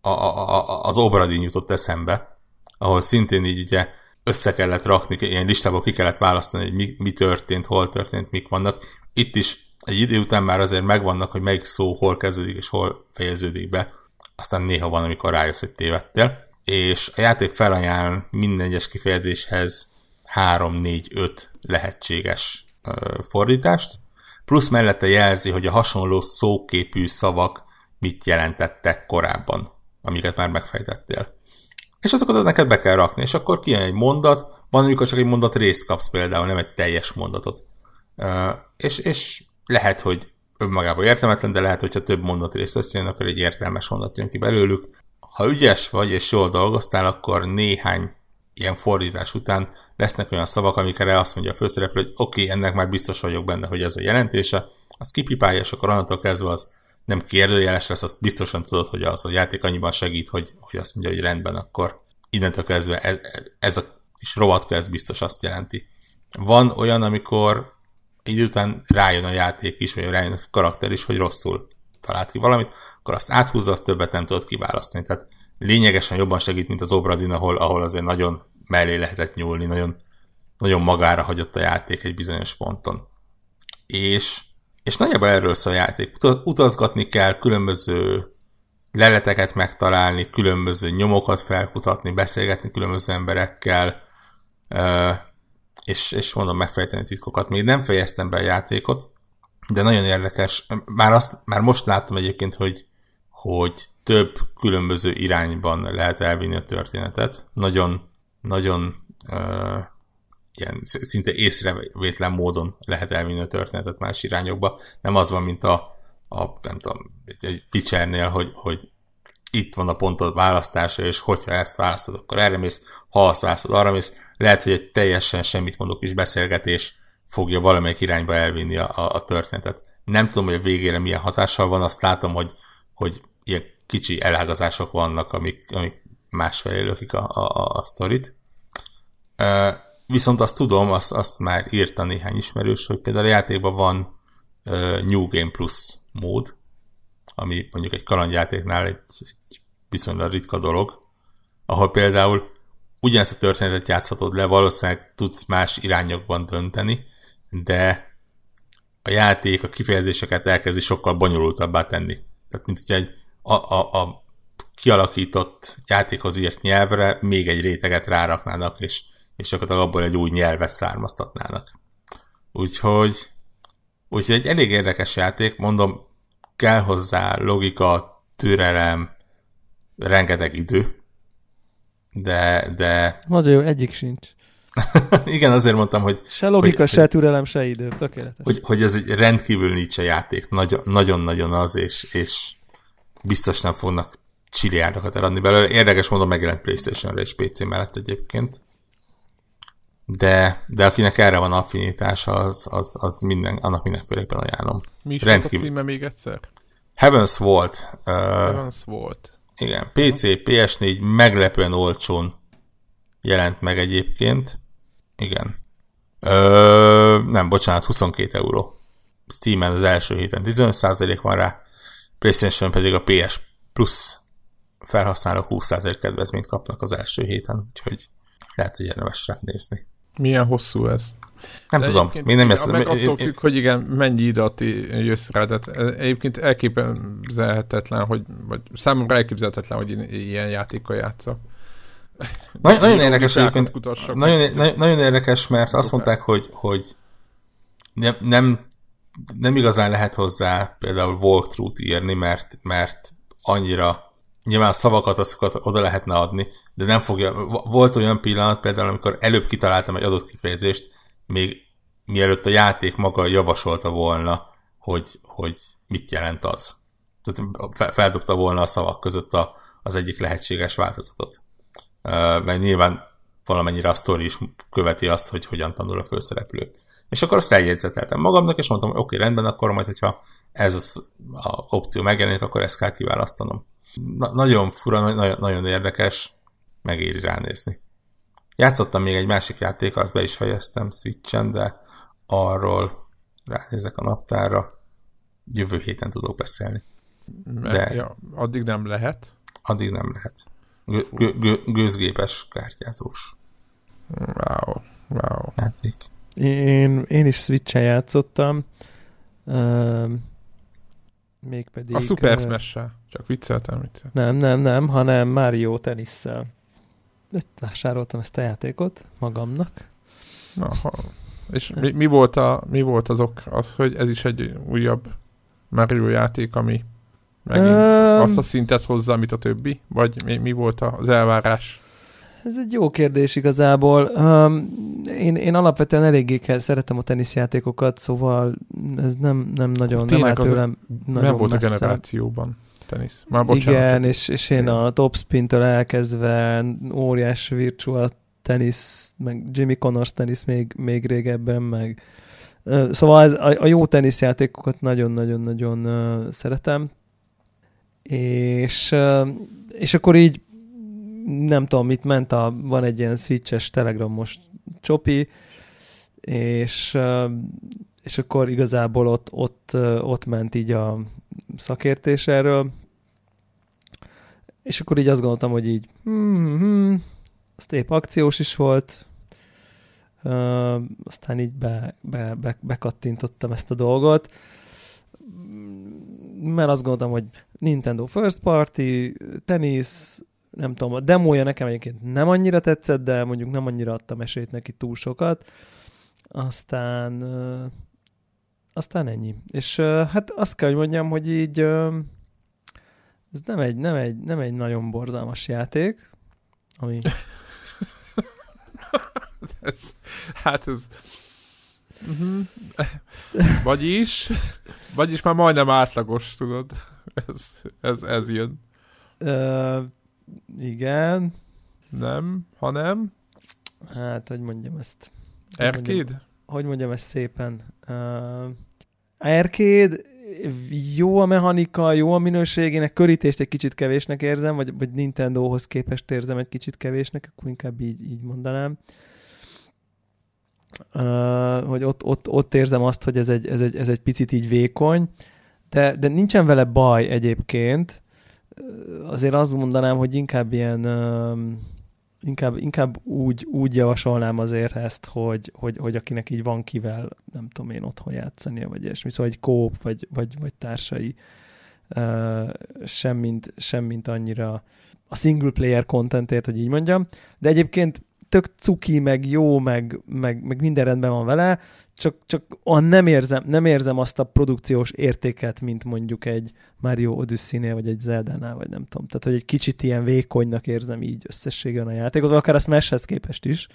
a, a, a, az Obradin jutott eszembe, ahol szintén így ugye össze kellett rakni, ilyen listából ki kellett választani, hogy mi, mi történt, hol történt, mik vannak. Itt is egy idő után már azért megvannak, hogy melyik szó hol kezdődik és hol fejeződik be. Aztán néha van, amikor rájössz, hogy tévedtél. És a játék felajánl minden egyes kifejezéshez 3, 4, 5 lehetséges fordítást, plusz mellette jelzi, hogy a hasonló szóképű szavak mit jelentettek korábban, amiket már megfejtettél. És azokat neked be kell rakni, és akkor kijön egy mondat, van, amikor csak egy mondat részt kapsz például, nem egy teljes mondatot. És, és lehet, hogy önmagában értelmetlen, de lehet, hogyha több mondat részt összejön, akkor egy értelmes mondat jön ki belőlük. Ha ügyes vagy és jól dolgoztál, akkor néhány ilyen fordítás után lesznek olyan szavak, amikre azt mondja a főszereplő, hogy oké, okay, ennek már biztos vagyok benne, hogy ez a jelentése, az kipipálja, és akkor onnantól kezdve az nem kérdőjeles lesz, azt biztosan tudod, hogy az a játék annyiban segít, hogy, hogy azt mondja, hogy rendben, akkor innentől kezdve ez, ez a kis rovatka, ez biztos azt jelenti. Van olyan, amikor idő után rájön a játék is, vagy rájön a karakter is, hogy rosszul talált ki valamit, akkor azt áthúzza, azt többet nem tudod kiválasztani. Tehát lényegesen jobban segít, mint az Obradin, ahol, ahol azért nagyon mellé lehetett nyúlni, nagyon, nagyon magára hagyott a játék egy bizonyos ponton. És, és nagyjából erről szól a játék. Utazgatni kell, különböző leleteket megtalálni, különböző nyomokat felkutatni, beszélgetni különböző emberekkel, és, és mondom, megfejteni titkokat. Még nem fejeztem be a játékot, de nagyon érdekes. Már, azt, már most láttam egyébként, hogy, hogy több különböző irányban lehet elvinni a történetet. Nagyon, nagyon ilyen szinte észrevétlen módon lehet elvinni a történetet más irányokba. Nem az van, mint a, a nem tudom, egy Witchernél, hogy, hogy itt van a pontod választása, és hogyha ezt választod, akkor erre mész, ha azt választod, arra mész. Lehet, hogy egy teljesen semmit mondok is beszélgetés fogja valamelyik irányba elvinni a, a, a történetet. Nem tudom, hogy a végére milyen hatással van, azt látom, hogy, hogy ilyen kicsi elágazások vannak, amik, amik másfelé lökik a, a, a sztorit. Uh, viszont azt tudom, azt, azt már írta néhány ismerős, hogy például a játékban van uh, New Game Plus mód, ami mondjuk egy kalandjátéknál egy, egy viszonylag ritka dolog, ahol például ugyanezt a történetet játszhatod le, valószínűleg tudsz más irányokban dönteni, de a játék a kifejezéseket elkezdi sokkal bonyolultabbá tenni. Tehát, mint hogy egy a, a, a kialakított játékhoz írt nyelvre még egy réteget ráraknának, és, és akkor abból egy új nyelvet származtatnának. Úgyhogy, úgyhogy egy elég érdekes játék, mondom, kell hozzá logika, türelem, rengeteg idő, de, de... Nagyon jó, egyik sincs. Igen, azért mondtam, hogy... Se logika, hogy, se türelem, se idő, tökéletes. Hogy, hogy ez egy rendkívül nincs a játék, nagyon-nagyon az, és, és biztos nem fognak csiliárdokat eladni belőle. Érdekes mondom, megjelent Playstation-re és PC mellett egyébként. De, de akinek erre van affinitása, az, az, az minden, annak mindenféleképpen ajánlom. Mi is Rendkívül. a címe még egyszer? Heavens volt. Uh, Heavens volt. Igen, PC, PS4 meglepően olcsón jelent meg egyébként. Igen. Ö, nem, bocsánat, 22 euró. Steam-en az első héten 15% van rá, PlayStation pedig a PS Plus felhasználók 20% kedvezményt kapnak az első héten, úgyhogy lehet, hogy érdemes ránézni. Milyen hosszú ez? Nem De tudom, mi nem ezt... Meg attól függ, hogy igen, mennyi időt jössz rá, tehát egyébként elképzelhetetlen, hogy, vagy számomra elképzelhetetlen, hogy ilyen játékkal játszok. Nagyon, nagyon érdekes egyébként, nagyon, nagyon, nagyon érdekes, mert azt mondták, hogy, hogy nem, nem, nem igazán lehet hozzá például walkthrough-t írni, mert, mert annyira nyilván szavakat azokat oda lehetne adni, de nem fogja, volt olyan pillanat például, amikor előbb kitaláltam egy adott kifejezést, még mielőtt a játék maga javasolta volna, hogy, hogy mit jelent az. Tehát feldobta volna a szavak között a, az egyik lehetséges változatot. Mert nyilván valamennyire a sztori is követi azt, hogy hogyan tanul a főszereplő. És akkor azt eljegyzeteltem magamnak, és mondtam, hogy oké, rendben, akkor majd, hogyha ez az a opció megjelenik, akkor ezt kell kiválasztanom. Na, nagyon fura, nagyon, nagyon érdekes, megéri ránézni. Játszottam még egy másik játék, azt be is fejeztem Switchen, de arról ránézek a naptára, jövő héten tudok beszélni. De ja, addig nem lehet? Addig nem lehet. Gő, gő, gőzgépes kártyázós. Wow, wow. Játék. Én, én is Switch-en játszottam. Mégpedig... A Super smash Csak vicceltem, vicceltem. Nem, nem, nem, hanem Mario tenisszel. Vásároltam ezt a játékot magamnak. Aha. És mi, mi, volt a, mi volt az ok? Az, hogy ez is egy újabb Mario játék, ami megint um, azt a szintet hozza, amit a többi? Vagy mi, mi volt az elvárás? Ez egy jó kérdés igazából. Um, én, én alapvetően eléggé kell, szeretem a teniszjátékokat, szóval ez nem, nem nagyon, Tényleg nem áll tőlem nagyon Nem volt messze. a generációban tenisz. Már bocsánat, Igen, és, és én a topspin-től elkezdve óriás virtual tenisz, meg Jimmy Connors tenisz még, még régebben, meg Szóval ez, a, a jó teniszjátékokat nagyon-nagyon-nagyon uh, szeretem. És, uh, és akkor így nem tudom, mit ment, a, van egy ilyen switches telegramos csopi, és, és akkor igazából ott, ott, ott ment így a szakértés erről, és akkor így azt gondoltam, hogy így hmm, hmm, épp akciós is volt, uh, aztán így be, be, be, bekattintottam ezt a dolgot, mert azt gondoltam, hogy Nintendo First Party, tenisz, nem tudom, a demója nekem egyébként nem annyira tetszett, de mondjuk nem annyira adtam esélyt neki túl sokat. Aztán uh, aztán ennyi. És uh, hát azt kell, hogy mondjam, hogy így uh, ez nem egy, nem, egy, nem egy nagyon borzalmas játék, ami... ez, hát ez... Uh-huh. Vagyis, vagyis már majdnem átlagos, tudod. Ez, ez, ez jön. Uh, igen. Nem, hanem? Hát, hogy mondjam ezt? Arcade? Hogy mondjam, hogy mondjam ezt szépen? Uh, arcade, jó a mechanika, jó a minőségének, körítést egy kicsit kevésnek érzem, vagy, vagy Nintendohoz képest érzem egy kicsit kevésnek, akkor inkább így, így mondanám. Uh, hogy ott, ott, ott érzem azt, hogy ez egy, ez egy, ez egy picit így vékony, de, de nincsen vele baj egyébként. Azért azt mondanám, hogy inkább ilyen inkább, inkább úgy, úgy javasolnám azért ezt, hogy, hogy, hogy akinek így van kivel, nem tudom én, otthon játszania, vagy ilyesmi, szóval egy kóp, vagy, vagy, vagy társai, semmint, semmint annyira a single player contentért, hogy így mondjam, de egyébként tök cuki, meg jó, meg, meg, meg minden rendben van vele, csak, csak nem érzem, nem érzem azt a produkciós értéket, mint mondjuk egy Mario Odyssey-nél, vagy egy Zelda-nál, vagy nem tudom. Tehát, hogy egy kicsit ilyen vékonynak érzem így összességében a játékot, akár a Smash-hez képest is,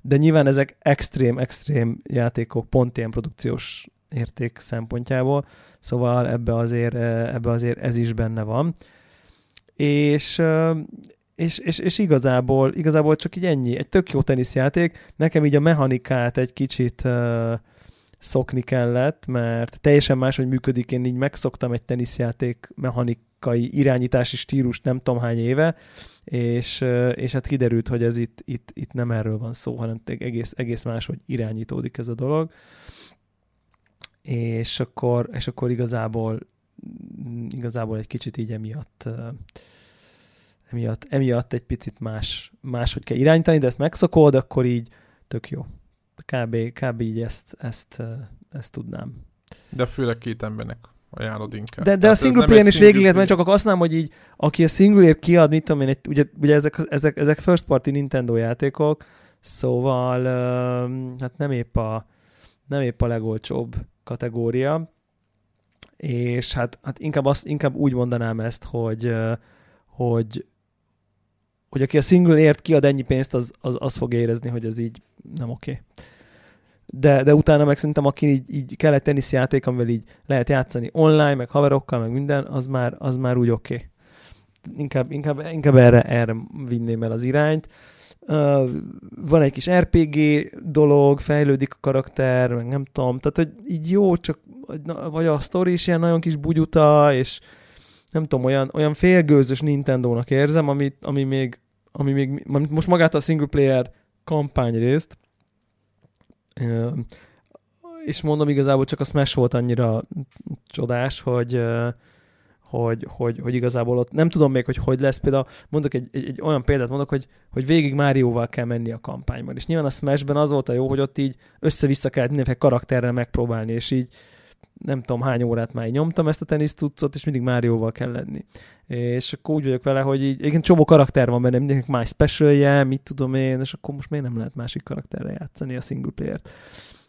de nyilván ezek extrém, extrém játékok, pont ilyen produkciós érték szempontjából, szóval ebbe azért, ebbe azért ez is benne van. És és, és, és igazából, igazából csak így ennyi. Egy tök jó teniszjáték. Nekem így a mechanikát egy kicsit uh, szokni kellett, mert teljesen máshogy működik. Én így megszoktam egy teniszjáték mechanikai irányítási stílus nem tudom hány éve, és, uh, és hát kiderült, hogy ez itt, itt, itt nem erről van szó, hanem egész, egész máshogy irányítódik ez a dolog. És akkor, és akkor igazából igazából egy kicsit így emiatt uh, emiatt, emiatt egy picit más, máshogy kell irányítani, de ezt megszokod, akkor így tök jó. Kb, kb így ezt, ezt, ezt tudnám. De főleg két embernek ajánlod inkább. De, de a single player is végig lehet, mert csak akkor azt mondom, hogy így, aki a single kiad, mit tudom én, egy, ugye, ugye ezek, ezek, ezek first party Nintendo játékok, szóval hát nem épp a, nem épp a legolcsóbb kategória, és hát, hát inkább, azt, inkább úgy mondanám ezt, hogy, hogy hogy aki a singleért kiad ennyi pénzt, az, az, az fog érezni, hogy ez így nem oké. Okay. De, de utána meg szerintem, aki így, így kell egy teniszjáték, amivel így lehet játszani online, meg haverokkal, meg minden, az már, az már úgy oké. Okay. Inkább, inkább, inkább erre, erre vinném el az irányt. Uh, van egy kis RPG dolog, fejlődik a karakter, meg nem tudom, tehát hogy így jó, csak vagy a sztori is ilyen nagyon kis bugyuta, és nem tudom, olyan, olyan félgőzös Nintendo-nak érzem, ami, ami még ami még, most magát a single player kampányrészt, és mondom igazából csak a Smash volt annyira csodás, hogy, hogy, hogy, hogy igazából ott nem tudom még, hogy hogy lesz. Például mondok egy, egy, egy olyan példát, mondok, hogy, hogy végig Márióval kell menni a kampányban. És nyilván a Smashben az volt a jó, hogy ott így össze-vissza kellett mindenféle karakterrel megpróbálni, és így nem tudom hány órát már nyomtam ezt a tenisz cuccot, és mindig Márióval kell lenni. És akkor úgy vagyok vele, hogy így, igen, csomó karakter van benne, mindenkinek más specialje, mit tudom én, és akkor most miért nem lehet másik karakterre játszani a single player-t.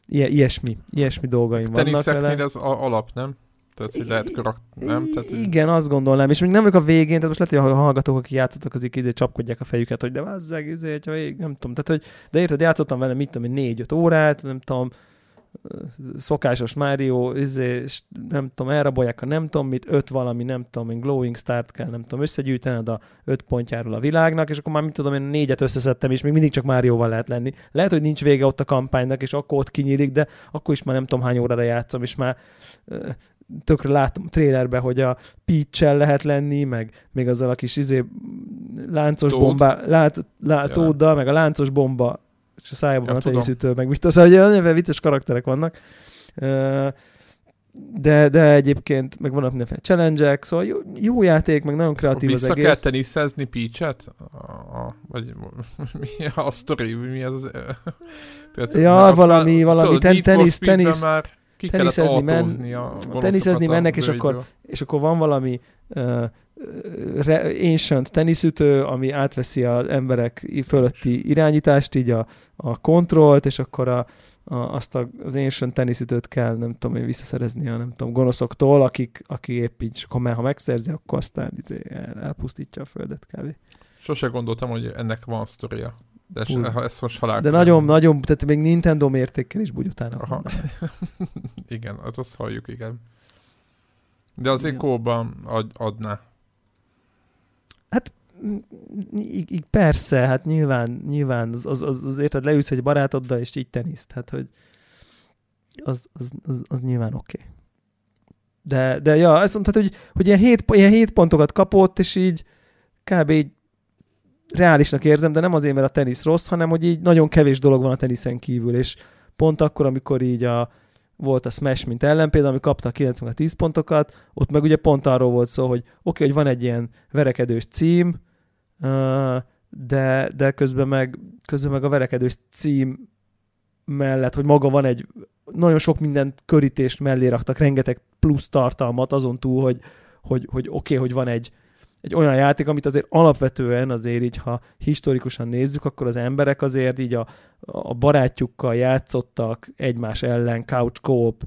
I- ilyesmi, ilyesmi dolgaim vannak vele. az alap, nem? Tehát, hogy lehet karakter, nem? Tehát, igen, azt gondolnám, és még nem vagyok a végén, tehát most lehet, hogy a hallgatók, akik játszottak, az izé csapkodják a fejüket, hogy de vázzeg, izé, nem tudom, tehát, hogy, de érted, játszottam vele, mit tudom, négy-öt órát, nem tudom, szokásos Mario, izé, nem tudom, elrabolják a nem tudom mit, öt valami, nem tudom, én glowing start kell, nem tudom, összegyűjtened a öt pontjáról a világnak, és akkor már mit tudom, én négyet összeszedtem, és még mindig csak Márióval lehet lenni. Lehet, hogy nincs vége ott a kampánynak, és akkor ott kinyílik, de akkor is már nem tudom hány órára játszom, és már tökre látom trailerbe, hogy a peach lehet lenni, meg még azzal a kis izé, láncos bomba, lát, látóddal, ja. meg a láncos bomba és a szájában ja, van a teniszütő, meg mit tudom, szóval nagyon vicces karakterek vannak. De, de egyébként meg vannak mindenféle challenge szóval jó, jó játék, meg nagyon kreatív Vissza az egész. kell teniszezni Peach-et? Vagy mi a sztori, mi az? Tehát, ja, valami, már, valami tudod, ten, tenisz, tenisz, már ki teniszezni, men, a teniszezni mennek, és akkor, és akkor van valami uh, ancient teniszütő, ami átveszi az emberek fölötti irányítást, így a, a kontrollt, és akkor a, a, azt a, az ancient teniszütőt kell, nem tudom én, visszaszerezni a nem tudom, gonoszoktól, akik, aki épp így, és akkor, ha megszerzi, akkor aztán izé el, elpusztítja a földet kb. Sose gondoltam, hogy ennek van sztoria. De Hú. ha ezt most halál. De nagyon, nagyon, tehát még Nintendo mértékkel is bugyutának. igen, hát azt halljuk, igen. De azért kóban ad, adná. Hát így persze, hát nyilván, nyilván az, az, az, az érted, leülsz egy barátoddal, és így teniszt, hát hogy az, az, az, az nyilván oké. Okay. De, de ja, ezt mondtad, hogy, hogy ilyen, hét, ilyen hét pontokat kapott, és így kb. így reálisnak érzem, de nem azért, mert a tenisz rossz, hanem hogy így nagyon kevés dolog van a teniszen kívül, és pont akkor, amikor így a, volt a Smash, mint ellenpélda, ami kapta a 90 10 pontokat, ott meg ugye pont arról volt szó, hogy oké, okay, hogy van egy ilyen verekedős cím, de, de közben, meg, közben meg a verekedős cím mellett, hogy maga van egy nagyon sok minden körítést mellé raktak, rengeteg plusz tartalmat azon túl, hogy, hogy, hogy oké, okay, hogy van egy, egy olyan játék, amit azért alapvetően azért így, ha historikusan nézzük, akkor az emberek azért így a, a barátjukkal játszottak egymás ellen, couch co-op,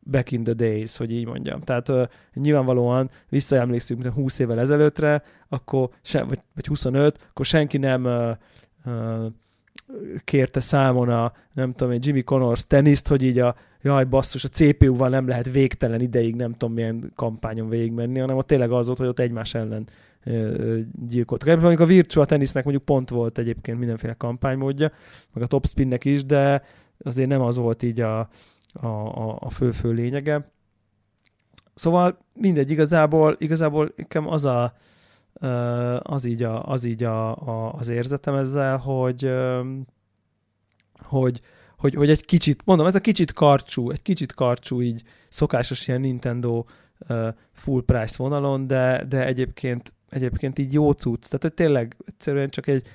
back in the days, hogy így mondjam. Tehát uh, nyilvánvalóan visszaemlékszünk 20 évvel ezelőttre, akkor se, vagy, vagy 25, akkor senki nem uh, uh, kérte számon a, nem tudom én, Jimmy Connors teniszt, hogy így a, jaj, basszus, a CPU-val nem lehet végtelen ideig, nem tudom milyen kampányon végigmenni, hanem ott tényleg az volt, hogy ott egymás ellen gyilkoltak. Ebben mondjuk a Virtual Tennisnek mondjuk pont volt egyébként mindenféle kampánymódja, meg a Topspinnek is, de azért nem az volt így a, a, a, fő-fő lényege. Szóval mindegy, igazából, igazából az a, az így, a, az, így a, a, az érzetem ezzel, hogy, hogy, hogy, hogy egy kicsit, mondom, ez a kicsit karcsú, egy kicsit karcsú így szokásos ilyen Nintendo full price vonalon, de, de egyébként egyébként így jó cucc. Tehát, hogy tényleg egyszerűen csak egy,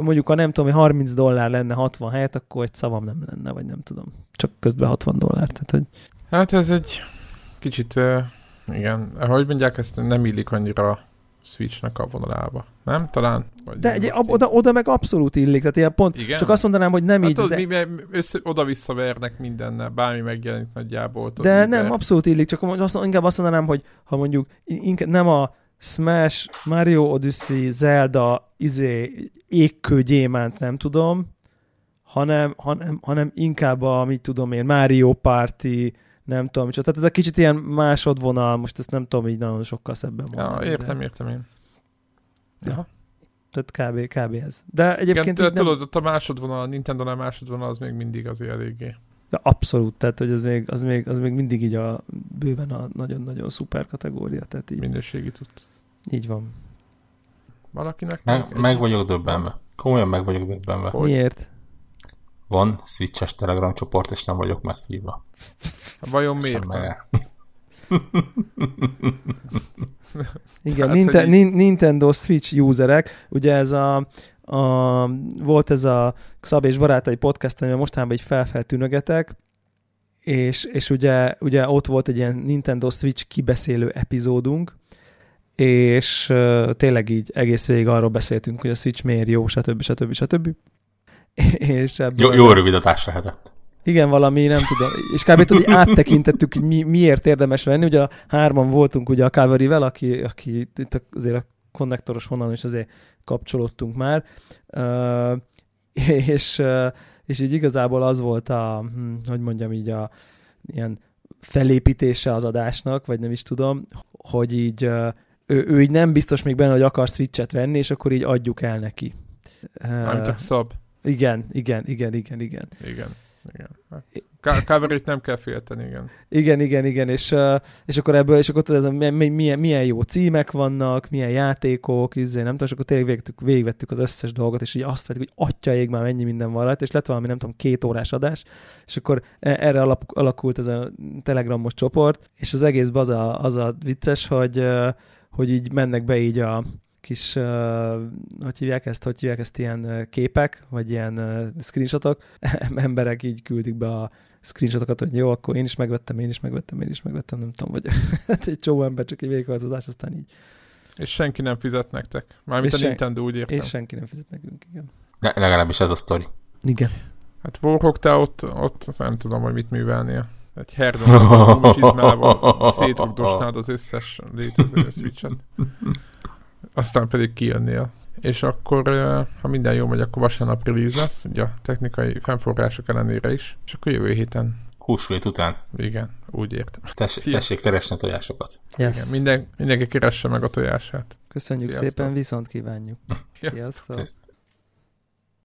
mondjuk ha nem tudom, hogy 30 dollár lenne 60 helyet, akkor egy szavam nem lenne, vagy nem tudom. Csak közben 60 dollár. Tehát, hogy... Hát ez egy kicsit, igen, ahogy mondják, ezt nem illik annyira Switchnek a vonalába. Nem? Talán? Vagy De egy, ab, oda, oda meg abszolút illik. Tehát ilyen pont, Igen? csak azt mondanám, hogy nem hát így... Az, mi, össze, oda-vissza vernek mindennel, bármi megjelenik nagyjából. De nem, ver. abszolút illik, csak azt, inkább azt mondanám, hogy ha mondjuk inkább nem a Smash, Mario Odyssey, Zelda, izé, égkő gyémánt, nem tudom, hanem, hanem, hanem inkább a, mit tudom én, Mario Party, nem tudom, csak tehát ez a kicsit ilyen másodvonal, most ezt nem tudom így nagyon sokkal szebben mondani. Ja, értem, de... értem én. Ja. Tehát kb, kb ez. De egyébként Igen, tudod, nem... ott a másodvonal, a Nintendo-nál másodvonal az még mindig azért eléggé. De abszolút, tehát hogy az még, az még, az még mindig így a bőven a nagyon-nagyon szuper kategória. Tehát így. Minőségi tud. Így van. Valakinek? Meg, meg vagyok döbbenve. Komolyan meg vagyok döbbenve. Hogy? Miért? Van Switches Telegram csoport, és nem vagyok meghívva. Vajon miért? Igen, hát, Ninte- így... Nintendo Switch userek, ugye ez a, a volt ez a Xab és barátai podcast, amiben mostanában egy felfeltűnögetek, és, és ugye, ugye ott volt egy ilyen Nintendo Switch kibeszélő epizódunk, és uh, tényleg így egész végig arról beszéltünk, hogy a Switch miért jó, stb. stb. stb. és jó, jó rövid adás lehetett. Igen, valami, nem tudom. És kb. tudod, áttekintettük, mi, miért érdemes venni. Ugye a hárman voltunk ugye a Calvary-vel, aki, aki itt azért a konnektoros vonalon is azért kapcsolódtunk már. Uh, és, és így igazából az volt a, hm, hogy mondjam így a ilyen felépítése az adásnak, vagy nem is tudom, hogy így ő, ő így nem biztos még benne, hogy akar switchet venni, és akkor így adjuk el neki. Nem csak szab. Igen, igen, igen, igen, igen. Igen, igen. Hát, cover nem kell félteni, igen. Igen, igen, igen, és, és akkor ebből, és akkor tudod, milyen, milyen jó címek vannak, milyen játékok, izé, nem tudom, és akkor tényleg végvettük, végvettük az összes dolgot, és így azt vettük, hogy atya ég már mennyi minden van rajta, és lett valami, nem tudom, két órás adás, és akkor e, erre alakult ez a telegramos csoport, és az egészben az a, az a vicces, hogy, hogy így mennek be így a kis, uh, hogy hívják ezt, hogy hívják ezt ilyen képek, vagy ilyen uh, screenshotok, emberek így küldik be a screenshotokat, hogy jó, akkor én is megvettem, én is megvettem, én is megvettem, nem tudom, vagy hát egy csomó ember csak egy végighajtozás, aztán így. És senki nem fizet nektek. Mármint és a sen- Nintendo úgy értem. És senki nem fizet nekünk, igen. Le- legalábbis ez a sztori. Igen. Hát Warhawk, te ott, ott nem tudom, hogy mit művelnél. Egy herdon csizmával szétrugdosnád az összes létező switchet. Aztán pedig kijönnél. És akkor, ha minden jó megy, akkor vasárnap release lesz, ugye a technikai fennforrások ellenére is, és akkor jövő héten Húsvét után. Igen, úgy értem. Tess, tessék keresni a tojásokat. Yes. Igen, minden, mindenki keresse meg a tojását. Köszönjük Sziasztok. szépen, viszont kívánjuk. Sziasztok. Sziasztok.